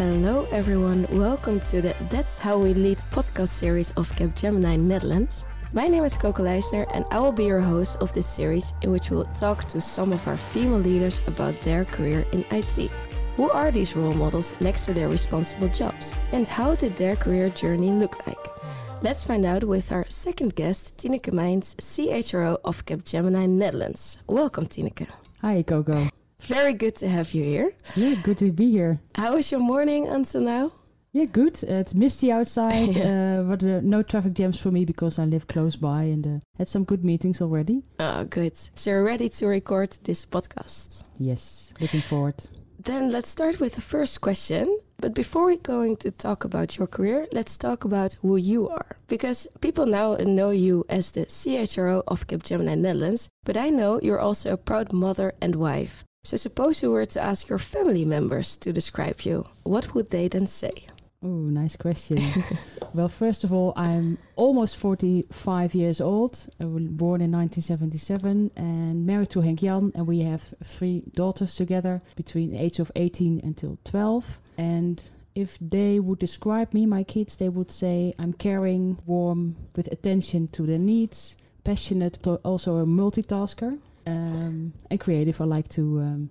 Hello, everyone. Welcome to the That's How We Lead podcast series of Capgemini Netherlands. My name is Coco Leisner, and I will be your host of this series, in which we will talk to some of our female leaders about their career in IT. Who are these role models next to their responsible jobs, and how did their career journey look like? Let's find out with our second guest, Tineke Meints, CHRO of Capgemini Netherlands. Welcome, Tineke. Hi, Coco. Very good to have you here. Yeah, good to be here. How was your morning until now? Yeah, good. Uh, it's misty outside, uh, but uh, no traffic jams for me because I live close by and uh, had some good meetings already. Oh, good. So you're ready to record this podcast? Yes, looking forward. Then let's start with the first question. But before we're going to talk about your career, let's talk about who you are. Because people now know you as the CHRO of Capgemini Netherlands, but I know you're also a proud mother and wife. So suppose you were to ask your family members to describe you, what would they then say? Oh, nice question. well, first of all, I'm almost 45 years old. I was born in 1977 and married to Henk Jan, and we have three daughters together between the age of 18 until 12. And if they would describe me, my kids, they would say I'm caring, warm, with attention to their needs, passionate, but also a multitasker um, and creative. I like to um,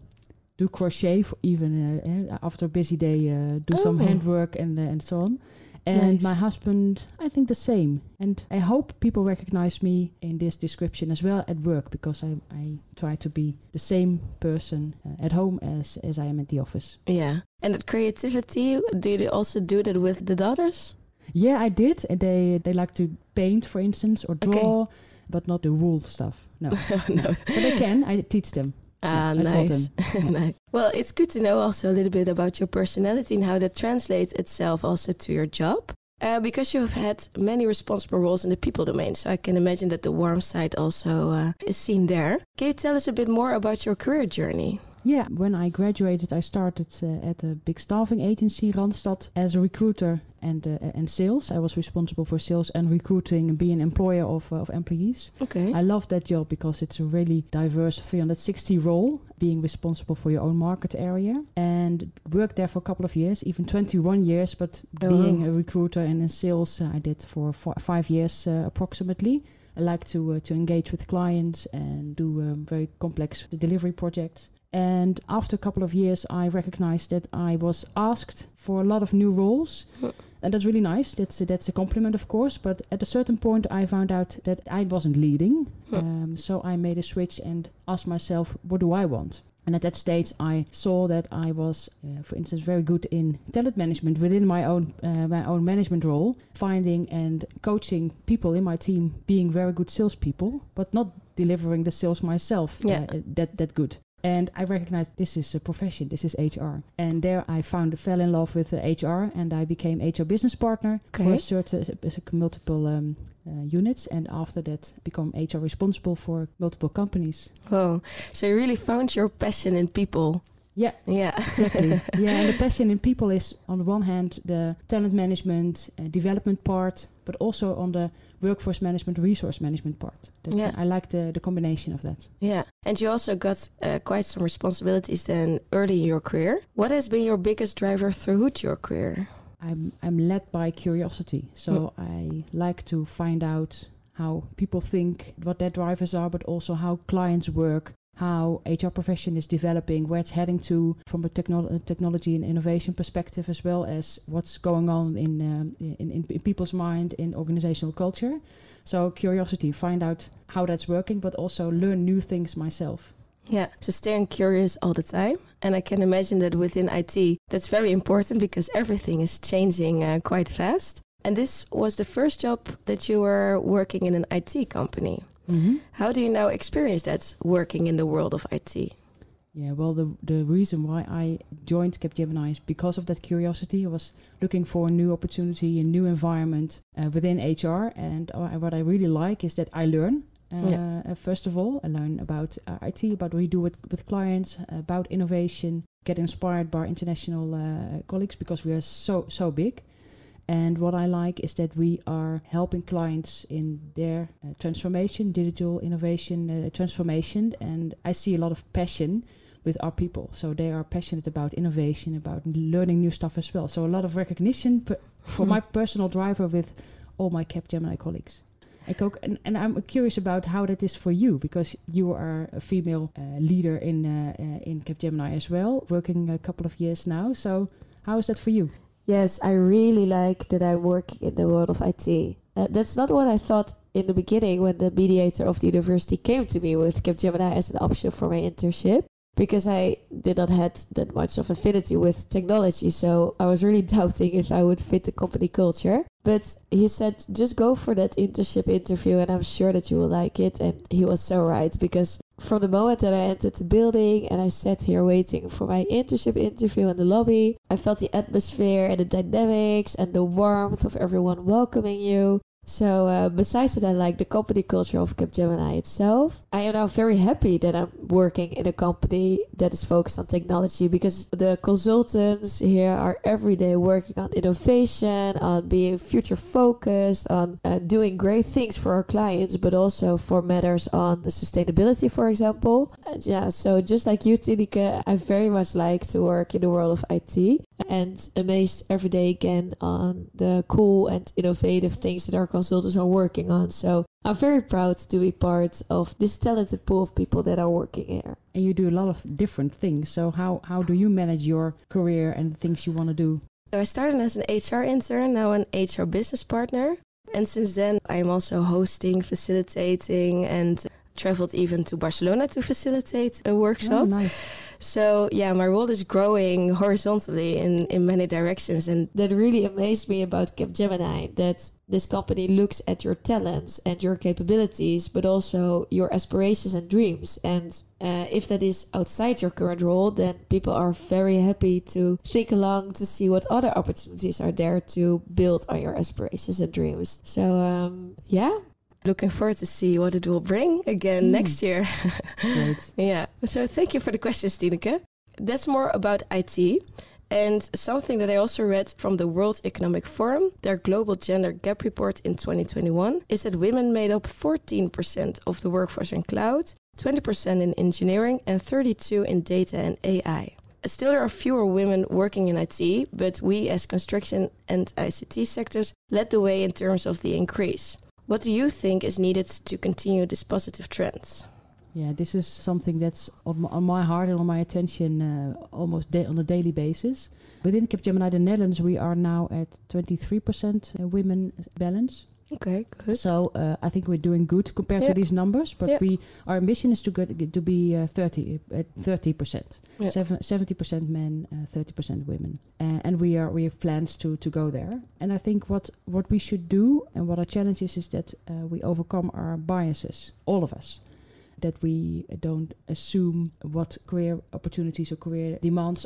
do crochet for even uh, after a busy day, uh, do oh. some handwork and uh, and so on. And nice. my husband, I think the same. And I hope people recognize me in this description as well at work because I, I try to be the same person uh, at home as, as I am at the office. Yeah. And that creativity, do you also do that with the daughters? Yeah, I did. And they, they like to paint, for instance, or draw. Okay but not the wool stuff. No, no. but I can. I teach them. Ah, yeah, nice. nice. Well, it's good to know also a little bit about your personality and how that translates itself also to your job. Uh, because you have had many responsible roles in the people domain, so I can imagine that the warm side also uh, is seen there. Can you tell us a bit more about your career journey? Yeah, when I graduated, I started uh, at a big staffing agency, Randstad, as a recruiter and uh, and sales. I was responsible for sales and recruiting and being an employer of, uh, of employees. Okay. I love that job because it's a really diverse 360 role, being responsible for your own market area. And worked there for a couple of years, even 21 years, but oh. being a recruiter and in sales, uh, I did for four, five years uh, approximately. I like to uh, to engage with clients and do um, very complex delivery projects. And after a couple of years, I recognized that I was asked for a lot of new roles. and that's really nice. That's a, that's a compliment, of course. But at a certain point, I found out that I wasn't leading. Um, so I made a switch and asked myself, what do I want? And at that stage, I saw that I was, uh, for instance, very good in talent management within my own uh, my own management role, finding and coaching people in my team, being very good salespeople, but not delivering the sales myself yeah. uh, that that good. And I recognized this is a profession, this is HR. And there I found, fell in love with uh, HR and I became HR business partner okay. for certain uh, multiple um, uh, units. And after that, become HR responsible for multiple companies. Oh, so you really found your passion in people. Yeah, yeah, exactly. yeah, and the passion in people is on the one hand the talent management, uh, development part, but also on the workforce management, resource management part. That, yeah. I like the, the combination of that. Yeah. And you also got uh, quite some responsibilities then early in your career. What has been your biggest driver throughout your career? I'm, I'm led by curiosity. So mm. I like to find out how people think, what their drivers are, but also how clients work, how HR profession is developing, where it's heading to from a technolo- technology and innovation perspective, as well as what's going on in, um, in, in, in people's mind in organizational culture. So curiosity, find out how that's working, but also learn new things myself. Yeah, so staying curious all the time. And I can imagine that within IT, that's very important because everything is changing uh, quite fast. And this was the first job that you were working in an IT company. Mm-hmm. How do you now experience that working in the world of IT? Yeah, well, the the reason why I joined Capgemini is because of that curiosity. I was looking for a new opportunity, a new environment uh, within HR, and uh, what I really like is that I learn. Uh, yeah. Uh, first of all, I learn about uh, IT, about what we do with, with clients, about innovation, get inspired by international uh, colleagues because we are so so big. And what I like is that we are helping clients in their uh, transformation, digital innovation uh, transformation. And I see a lot of passion with our people. So they are passionate about innovation, about learning new stuff as well. So a lot of recognition for my personal driver with all my Capgemini colleagues. And, and, I'm curious about how that is for you because you are a female uh, leader in uh, uh, in Capgemini as well, working a couple of years now. So how is that for you? Yes, I really like that I work in the world of IT. Uh, that's not what I thought in the beginning when the mediator of the university came to me with Capgemini as an option for my internship because I did not had that much of affinity with technology. So I was really doubting if I would fit the company culture. But he said, just go for that internship interview and I'm sure that you will like it. And he was so right because from the moment that I entered the building and I sat here waiting for my internship interview in the lobby, I felt the atmosphere and the dynamics and the warmth of everyone welcoming you. So, uh, besides that, I like the company culture of Capgemini itself. I am now very happy that I'm working in a company that is focused on technology because the consultants here are every day working on innovation, on being future focused, on uh, doing great things for our clients, but also for matters on the sustainability, for example. And yeah, so just like you, Tineke, I very much like to work in the world of IT and amazed every day again on the cool and innovative things that our consultants are working on. So I'm very proud to be part of this talented pool of people that are working here. And you do a lot of different things. So how how do you manage your career and the things you want to do? So I started as an HR intern, now an HR business partner. And since then, I'm also hosting, facilitating, and traveled even to Barcelona to facilitate a workshop. Oh, nice. So yeah, my role is growing horizontally in, in many directions. And that really amazed me about Capgemini, that this company looks at your talents and your capabilities, but also your aspirations and dreams. And uh, if that is outside your current role, then people are very happy to think along to see what other opportunities are there to build on your aspirations and dreams. So um, yeah, looking forward to see what it will bring again mm. next year. Great. yeah. So thank you for the question, Tineke. That's more about IT. And something that I also read from the World Economic Forum, their global gender gap report in 2021, is that women made up 14% of the workforce in cloud, 20% in engineering, and 32 in data and AI. Still, there are fewer women working in IT, but we as construction and ICT sectors led the way in terms of the increase. What do you think is needed to continue this positive trend? Yeah, this is something that's on my, on my heart and on my attention uh, almost on a daily basis. Within Capgemini, the Netherlands, we are now at 23% uh, women balance. Okay, good. So uh, I think we're doing good compared yeah. to these numbers, but yeah. we our ambition is to get to be uh, 30 at 30 percent, 70 percent men, uh, 30 percent women, uh, and we are we have plans to to go there. And I think what what we should do and what our challenge is is that uh, we overcome our biases, all of us that we don't assume what career opportunities or career demands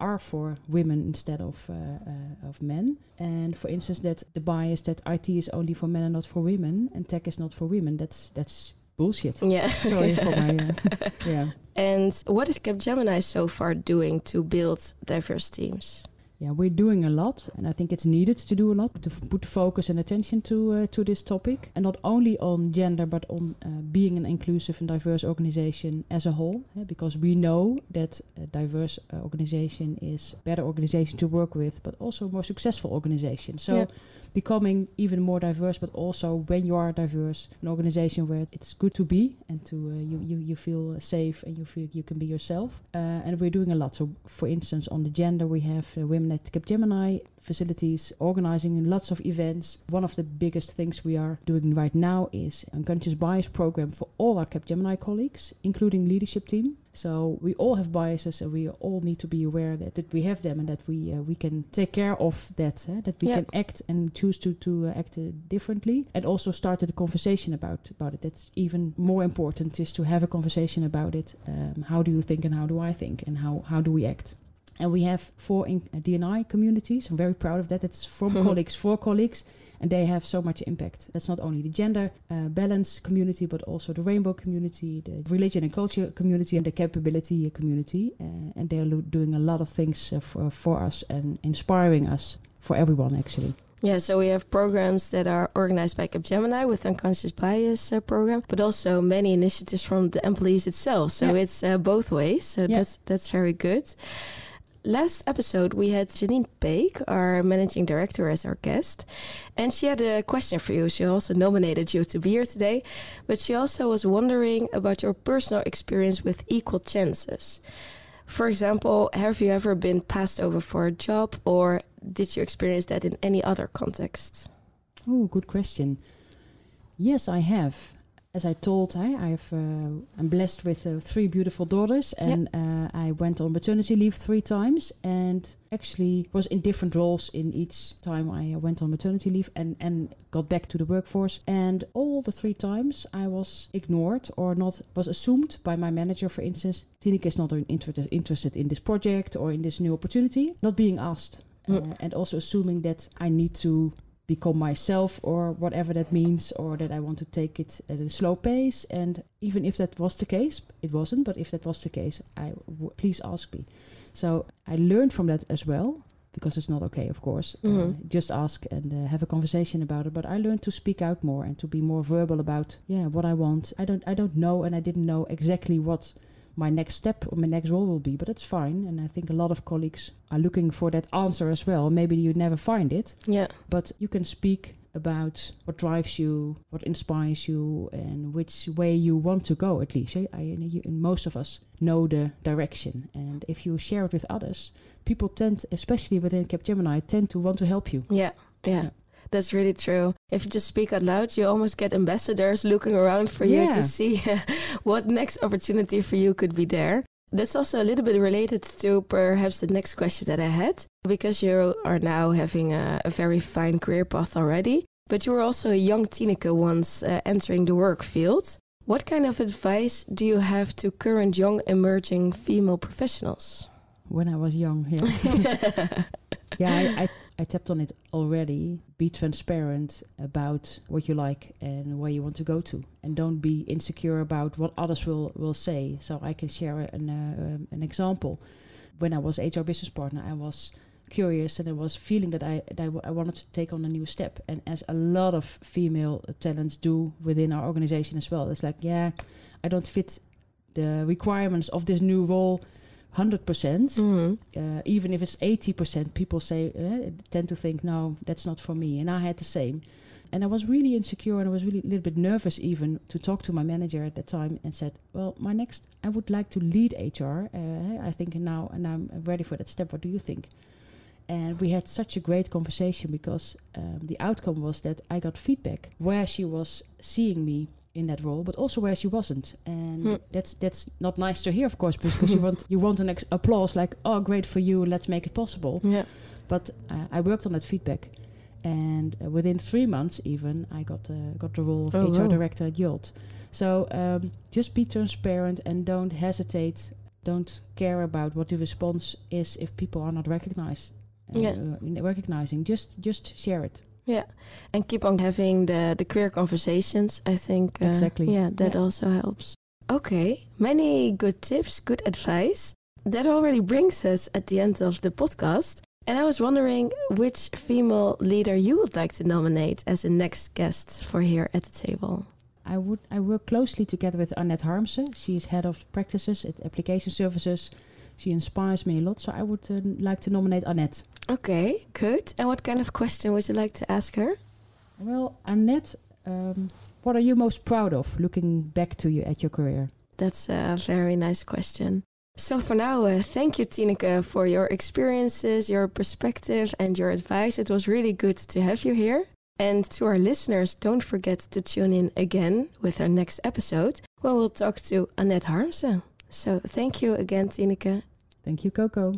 are for women instead of uh, uh, of men. And for instance, that the bias that IT is only for men and not for women, and tech is not for women. That's that's bullshit. Yeah. Sorry for my uh, yeah. And what is Capgemini so far doing to build diverse teams? Yeah, we're doing a lot, and I think it's needed to do a lot to put focus and attention to uh, to this topic, and not only on gender, but on uh, being an inclusive and diverse organization as a whole. Yeah, because we know that a diverse uh, organization is better organization to work with, but also more successful organization. So. Yeah becoming even more diverse, but also when you are diverse, an organization where it's good to be and to uh, you, you you feel safe and you feel you can be yourself. Uh, and we're doing a lot. So, for instance, on the gender, we have uh, women at Capgemini facilities, organizing lots of events. One of the biggest things we are doing right now is unconscious bias program for all our Capgemini colleagues, including leadership team. So we all have biases, and we all need to be aware that, that we have them, and that we uh, we can take care of that. Eh? That we yeah. can act and choose to to uh, act uh, differently, and also start a conversation about about it. That's even more important is to have a conversation about it. Um, how do you think, and how do I think, and how how do we act? And we have four in, uh, DNI communities. I'm very proud of that. It's from colleagues for colleagues, and they have so much impact. That's not only the gender uh, balance community, but also the rainbow community, the religion and culture community, and the capability community. Uh, and they are lo- doing a lot of things uh, for, for us and inspiring us for everyone, actually. Yeah, so we have programs that are organized by Capgemini with unconscious bias uh, program, but also many initiatives from the employees itself. So yeah. it's uh, both ways. So yeah. that's that's very good. Last episode, we had Janine Peek, our managing director, as our guest, and she had a question for you. She also nominated you to be here today, but she also was wondering about your personal experience with equal chances. For example, have you ever been passed over for a job, or did you experience that in any other context? Oh, good question. Yes, I have as I told, I, I've uh, I'm blessed with uh, three beautiful daughters, and uh, I went on maternity leave three times, and actually was in different roles in each time I went on maternity leave, and and got back to the workforce. And all the three times I was ignored or not was assumed by my manager, for instance, Tineke is not inter- interested in this project or in this new opportunity, not being asked. Mm. and also assuming that I need to become myself or whatever that means or that I want to take it at a slow pace. And even if that was the case it wasn't but if that was the case I w- please ask me. So I learned from that as well because it's not okay of course. Uh, mm-hmm. uh, just ask and uh, have a conversation about it. But I learned to speak out more and to be more verbal about yeah what I want. I don't I don't know and I didn't know exactly what my next step or my next role will be. But that's fine. And I think a lot of colleagues are looking for that answer as well. Maybe you never find it. Yeah. But you can speak about what drives you, what inspires you, and which way you want to go. At least, I, I you, most of us know the direction, and if you share it with others, people tend, especially within Capgemini, tend to want to help you. Yeah, yeah. yeah. That's really true. If you just speak out loud, you almost get ambassadors looking around for you yeah. to see what next opportunity for you could be there. That's also a little bit related to perhaps the next question that I had, because you are now having a, a very fine career path already, but you were also a young Tineke once uh, entering the work field. What kind of advice do you have to current young emerging female professionals? When I was young, yeah. yeah, I, I I tapped on it already. Be transparent about what you like and where you want to go to, and don't be insecure about what others will will say. So I can share an uh, an example. When I was HR business partner, I was curious and I was feeling that I that I wanted to take on a new step. And as a lot of female talents do within our organization as well, it's like, yeah, I don't fit the requirements of this new role 100%, mm. uh, even if it's 80%, people say, uh, tend to think, no, that's not for me. And I had the same. And I was really insecure and I was really a little bit nervous even to talk to my manager at that time and said, well, my next, I would like to lead HR. Uh, I think now, and I'm ready for that step. What do you think? And we had such a great conversation because um, the outcome was that I got feedback where she was seeing me in that role, but also where she wasn't, and hmm. that's that's not nice to hear, of course, because you want you want an ex- applause, like oh great for you, let's make it possible. Yeah. But uh, I worked on that feedback, and uh, within three months, even I got uh, got the role of oh, HR wow. director at Yacht. So um, just be transparent and don't hesitate. Don't care about what the response is if people are not recognized. Uh, yeah. Uh, recognizing, just just share it. Yeah, and keep on having the the queer conversations. I think uh, exactly. Yeah, that yeah. also helps. Okay, many good tips, good advice. That already brings us at the end of the podcast. And I was wondering which female leader you would like to nominate as the next guest for here at the table. I would I work closely together with Annette Harmsen. She is head of practices at application services. She inspires me a lot, so I would uh, like to nominate Annette. Okay, good. And what kind of question would you like to ask her? Well, Annette, um, what are you most proud of looking back to you at your career? That's a very nice question. So for now, uh, thank you, Tineke, for your experiences, your perspective, and your advice. It was really good to have you here. And to our listeners, don't forget to tune in again with our next episode, where we'll talk to Annette Harmsen. So thank you again, Tineke. Thank you, Coco.